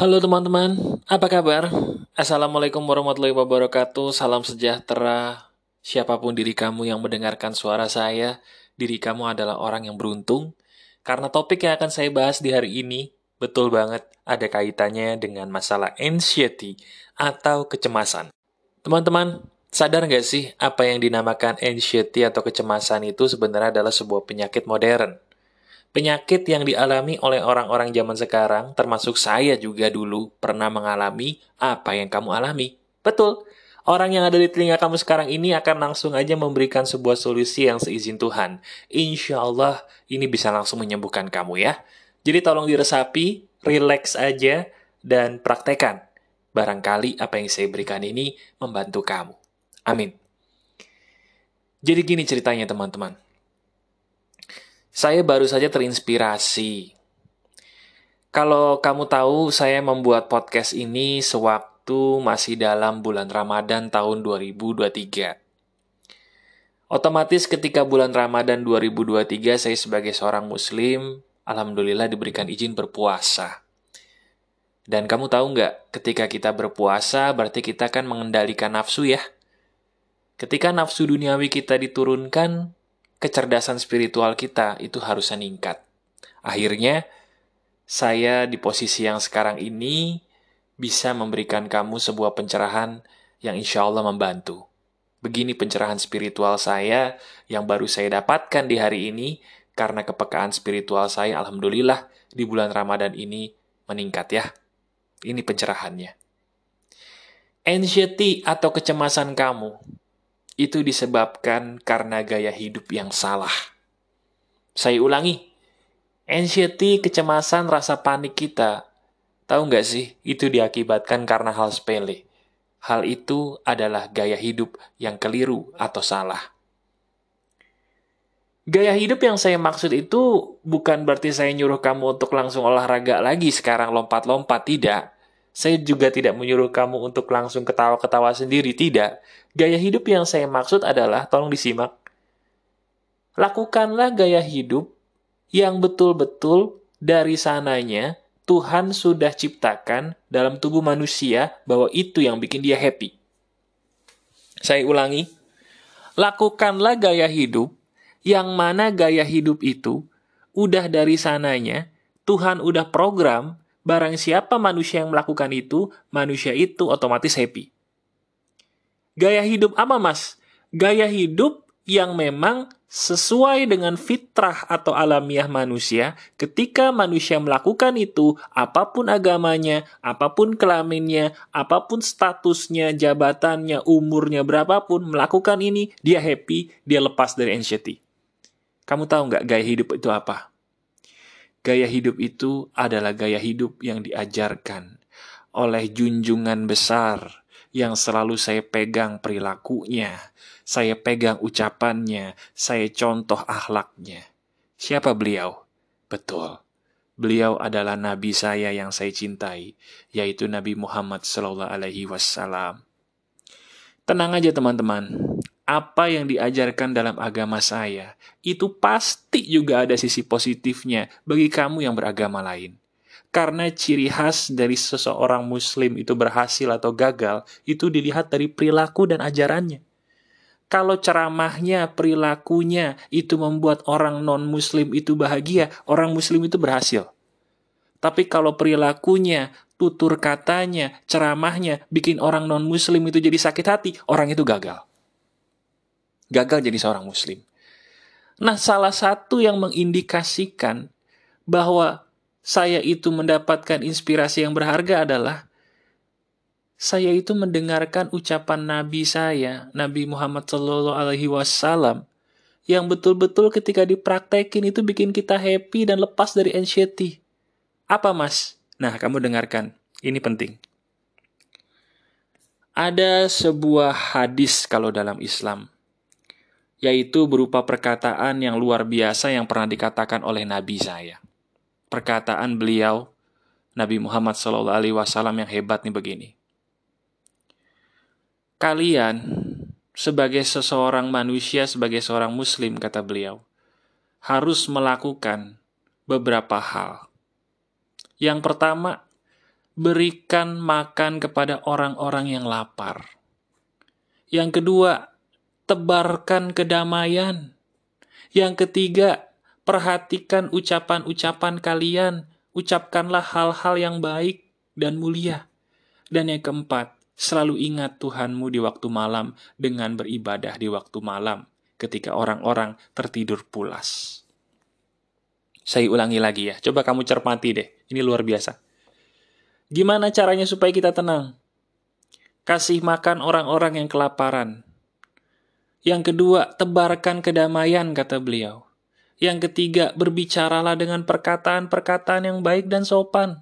Halo teman-teman, apa kabar? Assalamualaikum warahmatullahi wabarakatuh, salam sejahtera. Siapa pun diri kamu yang mendengarkan suara saya, diri kamu adalah orang yang beruntung. Karena topik yang akan saya bahas di hari ini, betul banget ada kaitannya dengan masalah anxiety atau kecemasan. Teman-teman, sadar nggak sih apa yang dinamakan anxiety atau kecemasan itu sebenarnya adalah sebuah penyakit modern? Penyakit yang dialami oleh orang-orang zaman sekarang, termasuk saya juga dulu pernah mengalami apa yang kamu alami. Betul, orang yang ada di telinga kamu sekarang ini akan langsung aja memberikan sebuah solusi yang seizin Tuhan. Insya Allah ini bisa langsung menyembuhkan kamu ya. Jadi tolong diresapi, relax aja, dan praktekan. Barangkali apa yang saya berikan ini membantu kamu. Amin. Jadi gini ceritanya teman-teman. Saya baru saja terinspirasi. Kalau kamu tahu, saya membuat podcast ini sewaktu masih dalam bulan Ramadan tahun 2023. Otomatis ketika bulan Ramadan 2023, saya sebagai seorang muslim, Alhamdulillah diberikan izin berpuasa. Dan kamu tahu nggak, ketika kita berpuasa, berarti kita kan mengendalikan nafsu ya. Ketika nafsu duniawi kita diturunkan, kecerdasan spiritual kita itu harus meningkat. Akhirnya, saya di posisi yang sekarang ini bisa memberikan kamu sebuah pencerahan yang insya Allah membantu. Begini pencerahan spiritual saya yang baru saya dapatkan di hari ini karena kepekaan spiritual saya Alhamdulillah di bulan Ramadan ini meningkat ya. Ini pencerahannya. Anxiety atau kecemasan kamu itu disebabkan karena gaya hidup yang salah. Saya ulangi, anxiety, kecemasan, rasa panik kita, tahu nggak sih, itu diakibatkan karena hal sepele. Hal itu adalah gaya hidup yang keliru atau salah. Gaya hidup yang saya maksud itu bukan berarti saya nyuruh kamu untuk langsung olahraga lagi sekarang lompat-lompat, tidak. Saya juga tidak menyuruh kamu untuk langsung ketawa-ketawa sendiri, tidak. Gaya hidup yang saya maksud adalah, tolong disimak, lakukanlah gaya hidup yang betul-betul dari sananya Tuhan sudah ciptakan dalam tubuh manusia bahwa itu yang bikin dia happy. Saya ulangi, lakukanlah gaya hidup yang mana gaya hidup itu udah dari sananya Tuhan udah program Barang siapa manusia yang melakukan itu, manusia itu otomatis happy. Gaya hidup apa, Mas? Gaya hidup yang memang sesuai dengan fitrah atau alamiah manusia, ketika manusia melakukan itu, apa pun agamanya, apa pun kelaminnya, apa pun statusnya, jabatannya, umurnya berapapun, melakukan ini, dia happy, dia lepas dari anxiety. Kamu tahu nggak gaya hidup itu apa? Gaya hidup itu adalah gaya hidup yang diajarkan oleh junjungan besar yang selalu saya pegang perilakunya, saya pegang ucapannya, saya contoh akhlaknya. Siapa beliau? Betul. Beliau adalah nabi saya yang saya cintai, yaitu Nabi Muhammad sallallahu alaihi wasallam. Tenang aja teman-teman, apa yang diajarkan dalam agama saya, itu pasti juga ada sisi positifnya bagi kamu yang beragama lain. Karena ciri khas dari seseorang muslim itu berhasil atau gagal, itu dilihat dari perilaku dan ajarannya. Kalau ceramahnya, perilakunya itu membuat orang non-muslim itu bahagia, orang muslim itu berhasil. Tapi kalau perilakunya, tutur katanya, ceramahnya bikin orang non-muslim itu jadi sakit hati, orang itu gagal gagal jadi seorang muslim. Nah, salah satu yang mengindikasikan bahwa saya itu mendapatkan inspirasi yang berharga adalah saya itu mendengarkan ucapan Nabi saya, Nabi Muhammad Shallallahu Alaihi Wasallam, yang betul-betul ketika dipraktekin itu bikin kita happy dan lepas dari anxiety. Apa mas? Nah, kamu dengarkan. Ini penting. Ada sebuah hadis kalau dalam Islam yaitu berupa perkataan yang luar biasa yang pernah dikatakan oleh Nabi saya. Perkataan beliau, Nabi Muhammad SAW yang hebat nih begini. Kalian sebagai seseorang manusia, sebagai seorang muslim, kata beliau, harus melakukan beberapa hal. Yang pertama, berikan makan kepada orang-orang yang lapar. Yang kedua, tebarkan kedamaian. Yang ketiga, perhatikan ucapan-ucapan kalian. Ucapkanlah hal-hal yang baik dan mulia. Dan yang keempat, selalu ingat Tuhanmu di waktu malam dengan beribadah di waktu malam ketika orang-orang tertidur pulas. Saya ulangi lagi ya, coba kamu cermati deh, ini luar biasa. Gimana caranya supaya kita tenang? Kasih makan orang-orang yang kelaparan. Yang kedua, tebarkan kedamaian, kata beliau. Yang ketiga, berbicaralah dengan perkataan-perkataan yang baik dan sopan.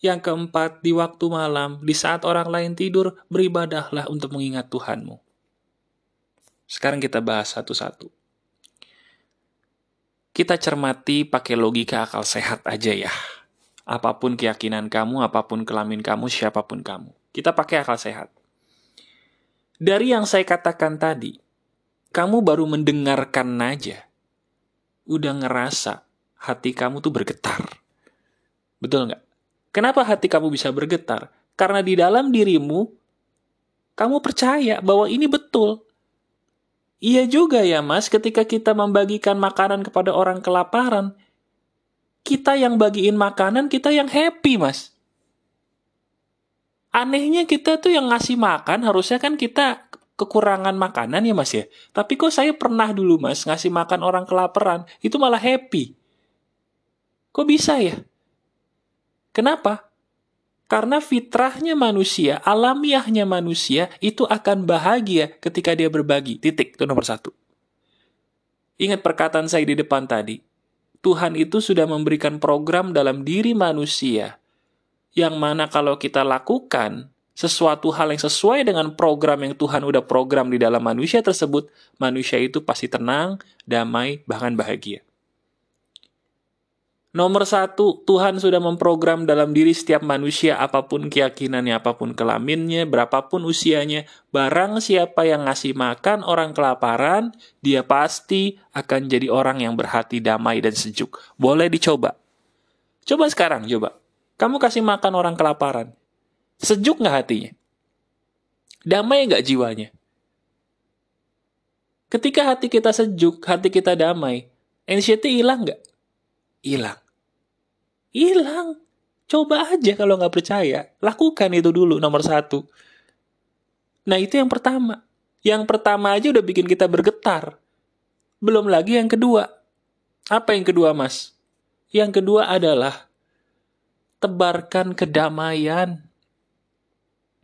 Yang keempat, di waktu malam, di saat orang lain tidur, beribadahlah untuk mengingat Tuhanmu. Sekarang kita bahas satu-satu. Kita cermati pakai logika akal sehat aja ya. Apa pun keyakinan kamu, apa pun kelamin kamu, siapa pun kamu. Kita pakai akal sehat. Dari yang saya katakan tadi, kamu baru mendengarkan aja. Udah ngerasa hati kamu tuh bergetar. Betul nggak? Kenapa hati kamu bisa bergetar? Karena di dalam dirimu, kamu percaya bahwa ini betul. Iya juga ya mas, ketika kita membagikan makanan kepada orang kelaparan, kita yang bagiin makanan, kita yang happy mas. Anehnya kita tuh yang ngasih makan, harusnya kan kita kekurangan makanan ya mas ya. Tapi kok saya pernah dulu mas, ngasih makan orang kelaparan, itu malah happy. Kok bisa ya? Kenapa? Karena fitrahnya manusia, alamiahnya manusia, itu akan bahagia ketika dia berbagi. Titik, itu nomor satu. Ingat perkataan saya di depan tadi. Tuhan itu sudah memberikan program dalam diri manusia. Yang mana kalau kita lakukan sesuatu hal yang sesuai dengan program yang Tuhan udah program di dalam manusia tersebut, manusia itu pasti tenang, damai, bahkan bahagia. Nomor satu, Tuhan sudah memprogram dalam diri setiap manusia, apa pun keyakinannya, apa pun kelaminnya, berapapun usianya, barang siapa yang ngasih makan orang kelaparan, dia pasti akan jadi orang yang berhati damai dan sejuk. Boleh dicoba. Coba sekarang, coba. Kamu kasih makan orang kelaparan. Sejuk nggak hatinya? Damai nggak jiwanya? Ketika hati kita sejuk, hati kita damai, anxiety hilang nggak? Hilang Hilang. Coba aja kalau nggak percaya. Lakukan itu dulu nomor satu. Nah itu yang pertama. Yang pertama aja udah bikin kita bergetar. Belum lagi yang kedua. Apa yang kedua mas? Yang kedua adalah tebarkan kedamaian.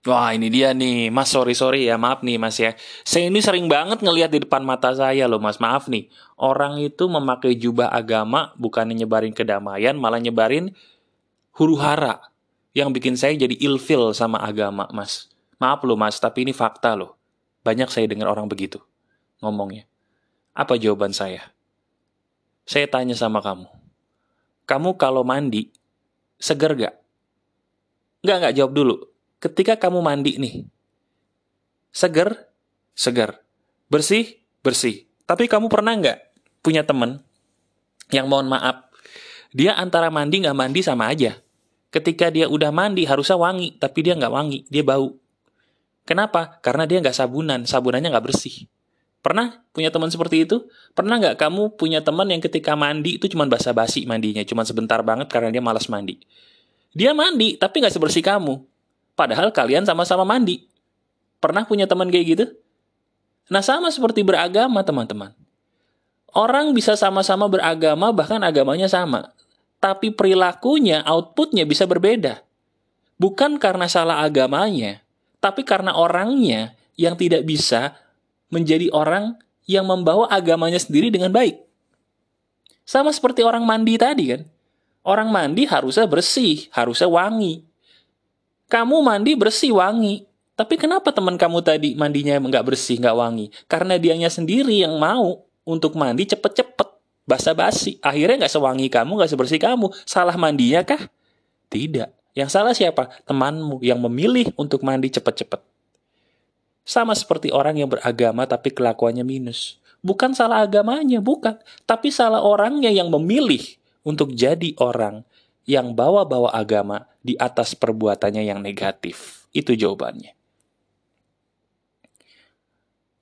Wah ini dia nih, mas sorry sorry ya maaf nih mas ya. Saya ini sering banget ngelihat di depan mata saya loh mas, maaf nih. Orang itu memakai jubah agama bukan nyebarin kedamaian, malah nyebarin huru hara. Yang bikin saya jadi ilfil sama agama mas. Maaf loh mas, tapi ini fakta loh. Banyak saya dengar orang begitu ngomongnya. Apa jawaban saya? Saya tanya sama kamu. Kamu kalau mandi, seger gak? Nggak, nggak jawab dulu ketika kamu mandi nih, seger, seger, bersih, bersih. Tapi kamu pernah nggak punya temen yang mohon maaf, dia antara mandi nggak mandi sama aja. Ketika dia udah mandi harusnya wangi, tapi dia nggak wangi, dia bau. Kenapa? Karena dia nggak sabunan, sabunannya nggak bersih. Pernah punya teman seperti itu? Pernah nggak kamu punya teman yang ketika mandi itu cuma basa-basi mandinya, cuma sebentar banget karena dia malas mandi. Dia mandi, tapi nggak sebersih kamu. Padahal kalian sama-sama mandi. Pernah punya teman kayak gitu? Nah sama seperti beragama teman-teman. Orang bisa sama-sama beragama bahkan agamanya sama. Tapi perilakunya, outputnya bisa berbeda. Bukan karena salah agamanya, tapi karena orangnya yang tidak bisa menjadi orang yang membawa agamanya sendiri dengan baik. Sama seperti orang mandi tadi kan. Orang mandi harusnya bersih, harusnya wangi. Kamu mandi bersih wangi. Tapi kenapa teman kamu tadi mandinya nggak bersih, nggak wangi? Karena dianya sendiri yang mau untuk mandi cepet-cepet, basa-basi. Akhirnya nggak sewangi kamu, nggak sebersih kamu. Salah mandinya kah? Tidak. Yang salah siapa? Temanmu yang memilih untuk mandi cepet-cepet. Sama seperti orang yang beragama tapi kelakuannya minus. Bukan salah agamanya, bukan. Tapi salah orangnya yang memilih untuk jadi orang yang bawa-bawa agama di atas perbuatannya yang negatif. Itu jawabannya.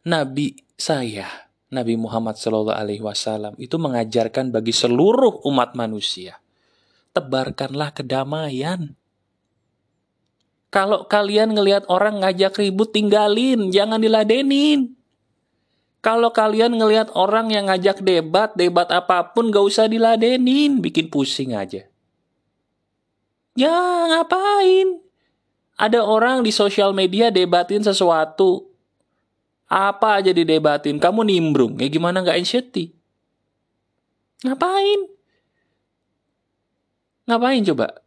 Nabi saya, Nabi Muhammad Shallallahu Alaihi Wasallam itu mengajarkan bagi seluruh umat manusia, tebarkanlah kedamaian. Kalau kalian ngelihat orang ngajak ribut, tinggalin, jangan diladenin. Kalau kalian ngelihat orang yang ngajak debat, debat apa pun gak usah diladenin, bikin pusing aja. Ya ngapain? Ada orang di sosial media debatin sesuatu, apa aja didebatin, kamu nimbrung. Ya gimana nggak anxiety? Ngapain? Ngapain coba?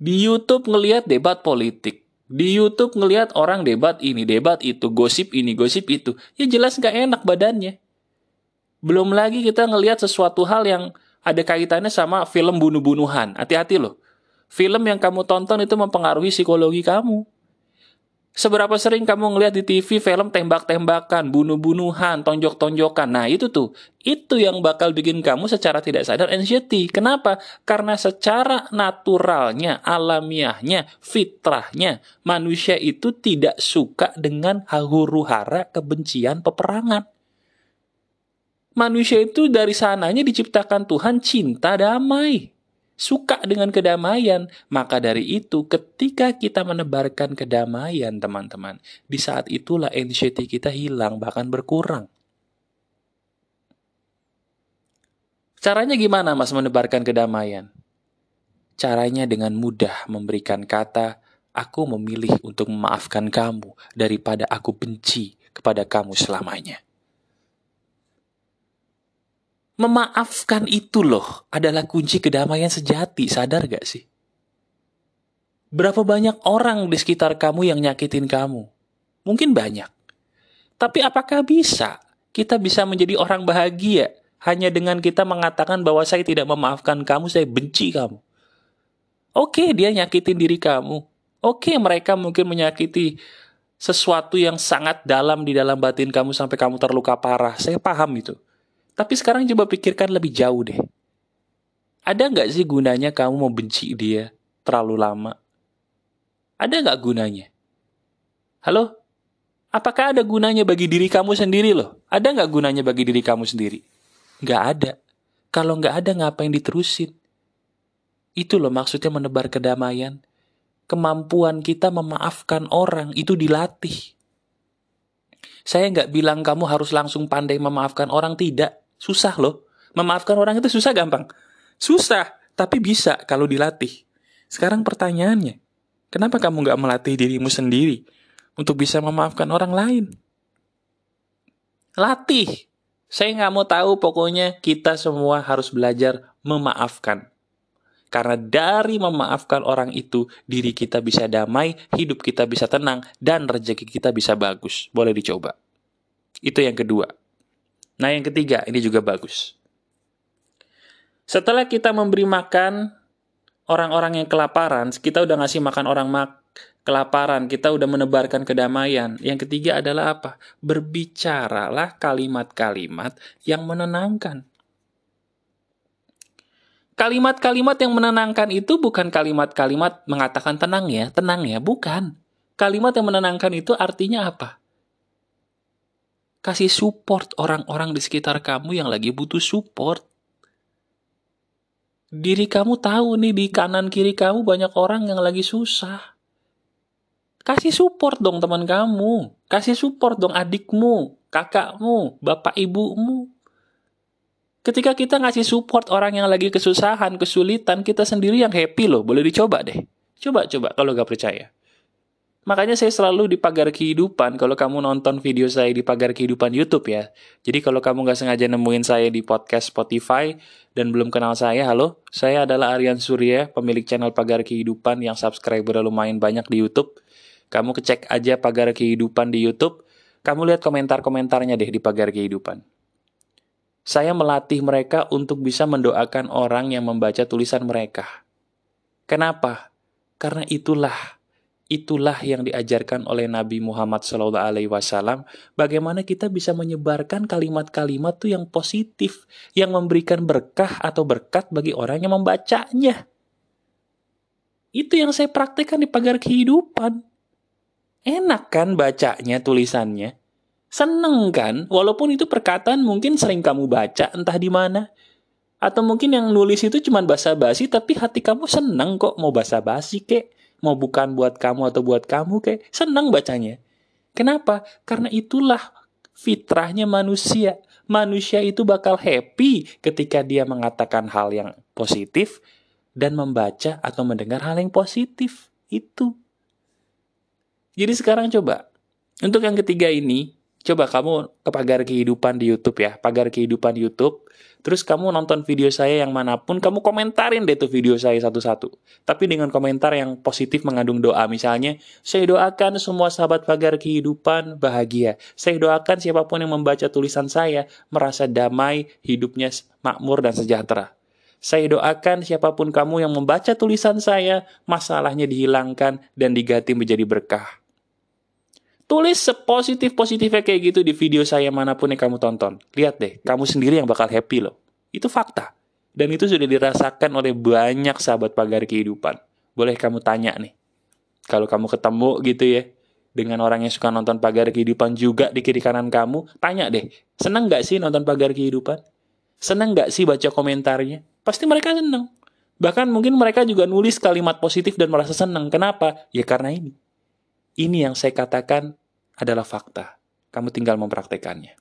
Di YouTube ngelihat debat politik. Di YouTube ngelihat orang debat ini, debat itu, gosip ini, gosip itu. Ya jelas nggak enak badannya. Belum lagi kita ngelihat sesuatu hal yang ada kaitannya sama film bunuh-bunuhan. Hati-hati loh. Film yang kamu tonton itu mempengaruhi psikologi kamu. Seberapa sering kamu ngeliat di TV film tembak-tembakan, bunuh-bunuhan, tonjok-tonjokan. Nah itu tuh, itu yang bakal bikin kamu secara tidak sadar anxiety. Kenapa? Karena secara naturalnya, alamiahnya, fitrahnya, manusia itu tidak suka dengan huru-hara kebencian peperangan. Manusia itu dari sananya diciptakan Tuhan cinta damai suka dengan kedamaian. Maka dari itu, ketika kita menebarkan kedamaian, teman-teman, di saat itulah anxiety kita hilang, bahkan berkurang. Caranya gimana, Mas, menebarkan kedamaian? Caranya dengan mudah memberikan kata, "Aku memilih untuk memaafkan kamu daripada aku benci kepada kamu selamanya." Memaafkan itu loh adalah kunci kedamaian sejati, sadar gak sih? Berapa banyak orang di sekitar kamu yang nyakitin kamu? Mungkin banyak. Tapi apakah bisa kita bisa menjadi orang bahagia hanya dengan kita mengatakan bahwa saya tidak memaafkan kamu, saya benci kamu? Oke, dia nyakitin diri kamu. Oke, mereka mungkin menyakiti sesuatu yang sangat dalam di dalam batin kamu sampai kamu terluka parah. Saya paham itu. Tapi sekarang coba pikirkan lebih jauh deh. Ada nggak sih gunanya kamu membenci dia terlalu lama? Ada nggak gunanya? Halo? Apakah ada gunanya bagi diri kamu sendiri loh? Ada nggak gunanya bagi diri kamu sendiri? Nggak ada. Kalau nggak ada ngapain diterusin? Itu loh maksudnya menebar kedamaian. Kemampuan kita memaafkan orang itu dilatih. Saya nggak bilang kamu harus langsung pandai memaafkan orang, tidak. Susah loh. Memaafkan orang itu susah gampang. Susah, tapi bisa kalau dilatih. Sekarang pertanyaannya, kenapa kamu nggak melatih dirimu sendiri untuk bisa memaafkan orang lain? Latih. Saya nggak mau tahu, pokoknya kita semua harus belajar memaafkan. Karena dari memaafkan orang itu, diri kita bisa damai, hidup kita bisa tenang, dan rezeki kita bisa bagus. Boleh dicoba. Itu yang kedua. Nah, yang ketiga, ini juga bagus. Setelah kita memberi makan orang-orang yang kelaparan, kita udah ngasih makan orang mak kelaparan, kita udah menebarkan kedamaian. Yang ketiga adalah apa? Berbicaralah kalimat-kalimat yang menenangkan. Kalimat-kalimat yang menenangkan itu bukan kalimat-kalimat mengatakan tenang ya, tenang ya, bukan. Kalimat yang menenangkan itu artinya apa? Kasih support orang-orang di sekitar kamu yang lagi butuh support. Diri kamu tahu nih di kanan kiri kamu banyak orang yang lagi susah. Kasih support dong teman kamu. Kasih support dong adikmu, kakakmu, bapak ibumu. Ketika kita ngasih support orang yang lagi kesusahan, kesulitan, kita sendiri yang happy loh. Boleh dicoba deh. Coba-coba kalau gak percaya. Makanya saya selalu di pagar kehidupan, kalau kamu nonton video saya di pagar kehidupan YouTube ya. Jadi kalau kamu nggak sengaja nemuin saya di podcast Spotify dan belum kenal saya, halo, saya adalah Aryan Surya, pemilik channel pagar kehidupan yang subscriber lumayan banyak di YouTube. Kamu kecek aja pagar kehidupan di YouTube, kamu lihat komentar-komentarnya deh di pagar kehidupan. Saya melatih mereka untuk bisa mendoakan orang yang membaca tulisan mereka. Kenapa? Karena itulah Itulah yang diajarkan oleh Nabi Muhammad SAW. Bagaimana kita bisa menyebarkan kalimat-kalimat tuh yang positif, yang memberikan berkah atau berkat bagi orang yang membacanya. Itu yang saya praktekkan di pagar kehidupan. Enak kan bacanya tulisannya? Seneng kan? Walaupun itu perkataan mungkin sering kamu baca entah di mana. Atau mungkin yang nulis itu cuma basa-basi tapi hati kamu seneng kok mau basa-basi kek. Mau bukan buat kamu atau buat kamu kek. Seneng bacanya. Kenapa? Karena itulah fitrahnya manusia. Manusia itu bakal happy ketika dia mengatakan hal yang positif dan membaca atau mendengar hal yang positif. Itu. Jadi sekarang coba, untuk yang ketiga ini, coba kamu ke pagar kehidupan di YouTube ya, pagar kehidupan YouTube. Terus kamu nonton video saya yang mana pun, kamu komentarin deh tuh video saya satu-satu. Tapi dengan komentar yang positif mengandung doa. Misalnya, saya doakan semua sahabat pagar kehidupan bahagia. Saya doakan siapa pun yang membaca tulisan saya merasa damai, hidupnya makmur dan sejahtera. Saya doakan siapa pun kamu yang membaca tulisan saya, masalahnya dihilangkan dan diganti menjadi berkah. Tulis sepositif-positifnya kayak gitu di video saya mana pun yang kamu tonton. Lihat deh, kamu sendiri yang bakal happy loh. Itu fakta. Dan itu sudah dirasakan oleh banyak sahabat pagar kehidupan. Boleh kamu tanya nih. Kalau kamu ketemu gitu ya, dengan orang yang suka nonton pagar kehidupan juga di kiri kanan kamu, tanya deh, seneng gak sih nonton pagar kehidupan? Seneng gak sih baca komentarnya? Pasti mereka seneng. Bahkan mungkin mereka juga nulis kalimat positif dan merasa seneng. Kenapa? Ya karena ini. Ini yang saya katakan adalah fakta. Kamu tinggal mempraktekannya.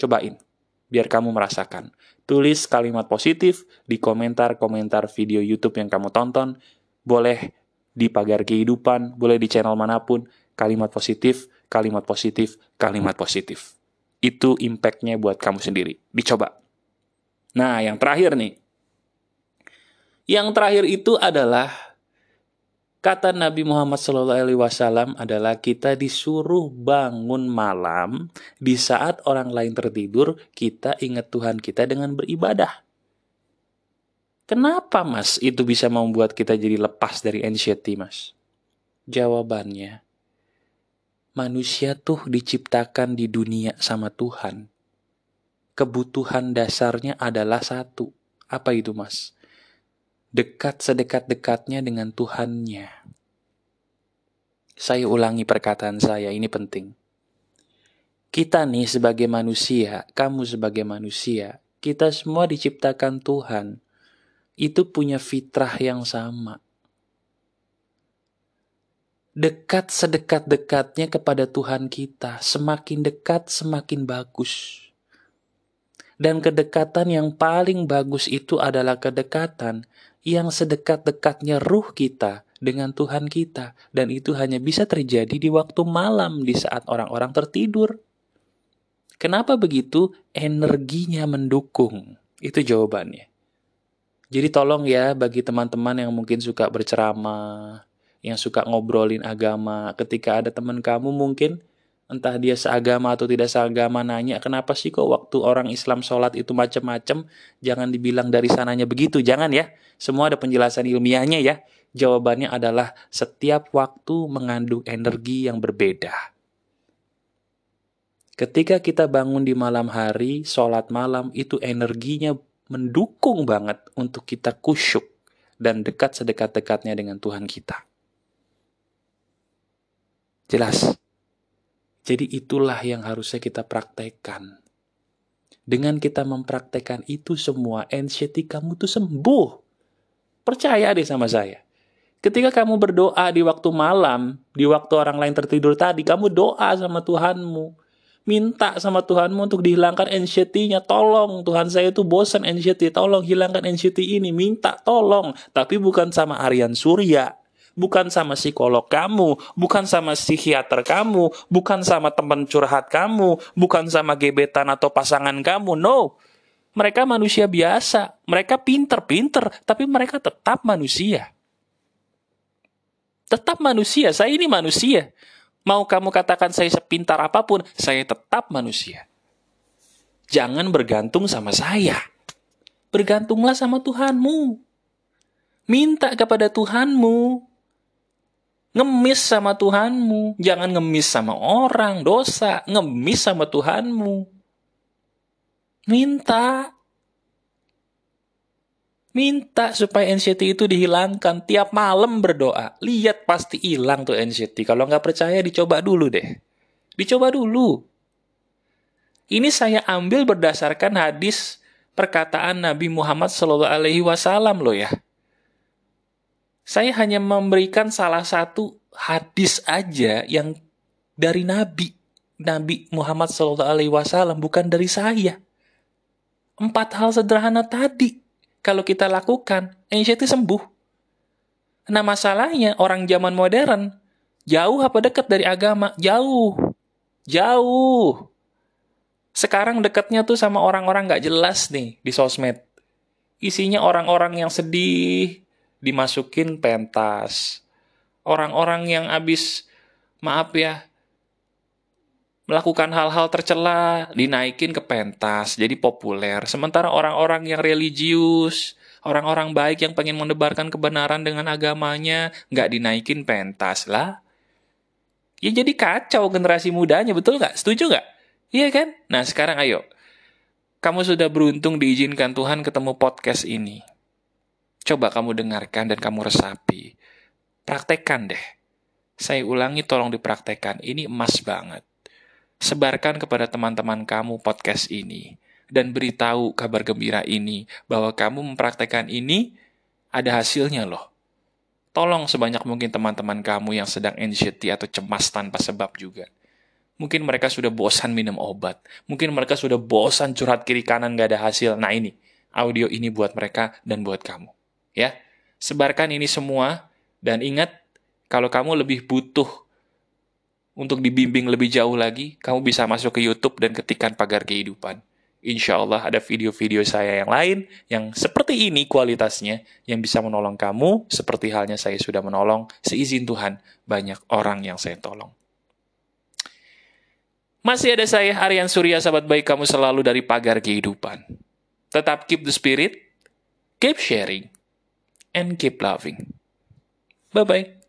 Cobain, biar kamu merasakan. Tulis kalimat positif di komentar-komentar video YouTube yang kamu tonton. Boleh di pagar kehidupan, boleh di channel mana pun. Kalimat positif, kalimat positif, kalimat positif. Itu impactnya buat kamu sendiri. Dicoba. Nah, yang terakhir nih. Yang terakhir itu adalah Kata Nabi Muhammad SAW adalah kita disuruh bangun malam di saat orang lain tertidur, kita ingat Tuhan kita dengan beribadah. Kenapa mas itu bisa membuat kita jadi lepas dari anxiety mas? Jawabannya, manusia tuh diciptakan di dunia sama Tuhan. Kebutuhan dasarnya adalah satu. Apa itu mas? Dekat sedekat-dekatnya dengan Tuhannya. Saya ulangi perkataan saya, ini penting. Kita nih sebagai manusia, kamu sebagai manusia, kita semua diciptakan Tuhan. Itu punya fitrah yang sama. Dekat sedekat-dekatnya kepada Tuhan kita, semakin dekat semakin bagus. Dan kedekatan yang paling bagus itu adalah kedekatan yang sedekat-dekatnya ruh kita dengan Tuhan kita. Dan itu hanya bisa terjadi di waktu malam di saat orang-orang tertidur. Kenapa begitu? Energinya mendukung. Itu jawabannya. Jadi tolong ya bagi teman-teman yang mungkin suka berceramah, yang suka ngobrolin agama, ketika ada teman kamu mungkin entah dia seagama atau tidak seagama nanya kenapa sih kok waktu orang Islam sholat itu macam-macam jangan dibilang dari sananya begitu jangan ya. Semua ada penjelasan ilmiahnya ya. Jawabannya adalah setiap waktu mengandung energi yang berbeda. Ketika kita bangun di malam hari sholat malam itu energinya mendukung banget untuk kita kusyuk dan dekat sedekat-dekatnya dengan Tuhan kita. Jelas jadi itulah yang harusnya kita praktekkan. Dengan kita mempraktekkan itu semua, anxiety kamu tuh sembuh. Percaya deh sama saya. Ketika kamu berdoa di waktu malam, di waktu orang lain tertidur tadi, kamu doa sama Tuhanmu. Minta sama Tuhanmu untuk dihilangkan anxiety-nya. Tolong, Tuhan saya itu bosan anxiety. Tolong hilangkan anxiety ini. Minta tolong. Tapi bukan sama Aryan Surya bukan sama psikolog kamu, bukan sama psikiater kamu, bukan sama teman curhat kamu, bukan sama gebetan atau pasangan kamu. No. Mereka manusia biasa, mereka pinter-pinter, tapi mereka tetap manusia. Tetap manusia, saya ini manusia. Mau kamu katakan saya sepintar apa pun, saya tetap manusia. Jangan bergantung sama saya. Bergantunglah sama Tuhanmu. Minta kepada Tuhanmu Ngemis sama Tuhanmu. Jangan ngemis sama orang, dosa. Ngemis sama Tuhanmu. Minta. Minta supaya anxiety itu dihilangkan. Tiap malam berdoa. Lihat pasti hilang tuh anxiety. Kalau nggak percaya dicoba dulu deh. Dicoba dulu. Ini saya ambil berdasarkan hadis perkataan Nabi Muhammad Wasallam loh ya. Saya hanya memberikan salah satu hadis aja yang dari Nabi. Nabi Muhammad Wasallam bukan dari saya. Empat hal sederhana tadi kalau kita lakukan, anxiety sembuh. Nah masalahnya orang zaman modern, jauh apa dekat dari agama? Jauh. Jauh. Sekarang dekatnya tuh sama orang-orang gak jelas nih di sosmed. Isinya orang-orang yang sedih, dimasukin pentas. Orang-orang yang abis, maaf ya, melakukan hal-hal tercela, dinaikin ke pentas, jadi populer. Sementara orang-orang yang religius, orang-orang baik yang pengen mendebarkan kebenaran dengan agamanya, nggak dinaikin pentas lah. Ya jadi kacau generasi mudanya, betul nggak? Setuju nggak? Iya kan? Nah sekarang ayo, kamu sudah beruntung diizinkan Tuhan ketemu podcast ini. Coba kamu dengarkan dan kamu resapi. Praktekkan deh. Saya ulangi tolong dipraktekkan, ini emas banget sebarkan kepada teman-teman kamu podcast ini dan beritahu kabar gembira ini bahwa kamu mempraktekkan ini ada hasilnya loh. Tolong sebanyak mungkin teman-teman kamu yang sedang anxiety atau cemas tanpa sebab juga. Mungkin mereka sudah bosan minum obat. Mungkin mereka sudah bosan curhat kiri kanan gak ada hasil. Nah ini, audio ini buat mereka dan buat kamu. Ya, sebarkan ini semua dan ingat kalau kamu lebih butuh untuk dibimbing lebih jauh lagi, kamu bisa masuk ke YouTube dan ketikkan pagar kehidupan. Insya Allah ada video-video saya yang lain yang seperti ini kualitasnya yang bisa menolong kamu seperti halnya saya sudah menolong seizin Tuhan banyak orang yang saya tolong. Masih ada saya Aryan Surya sahabat baik kamu selalu dari pagar kehidupan. Tetap keep the spirit, keep sharing, and keep loving. Bye-bye.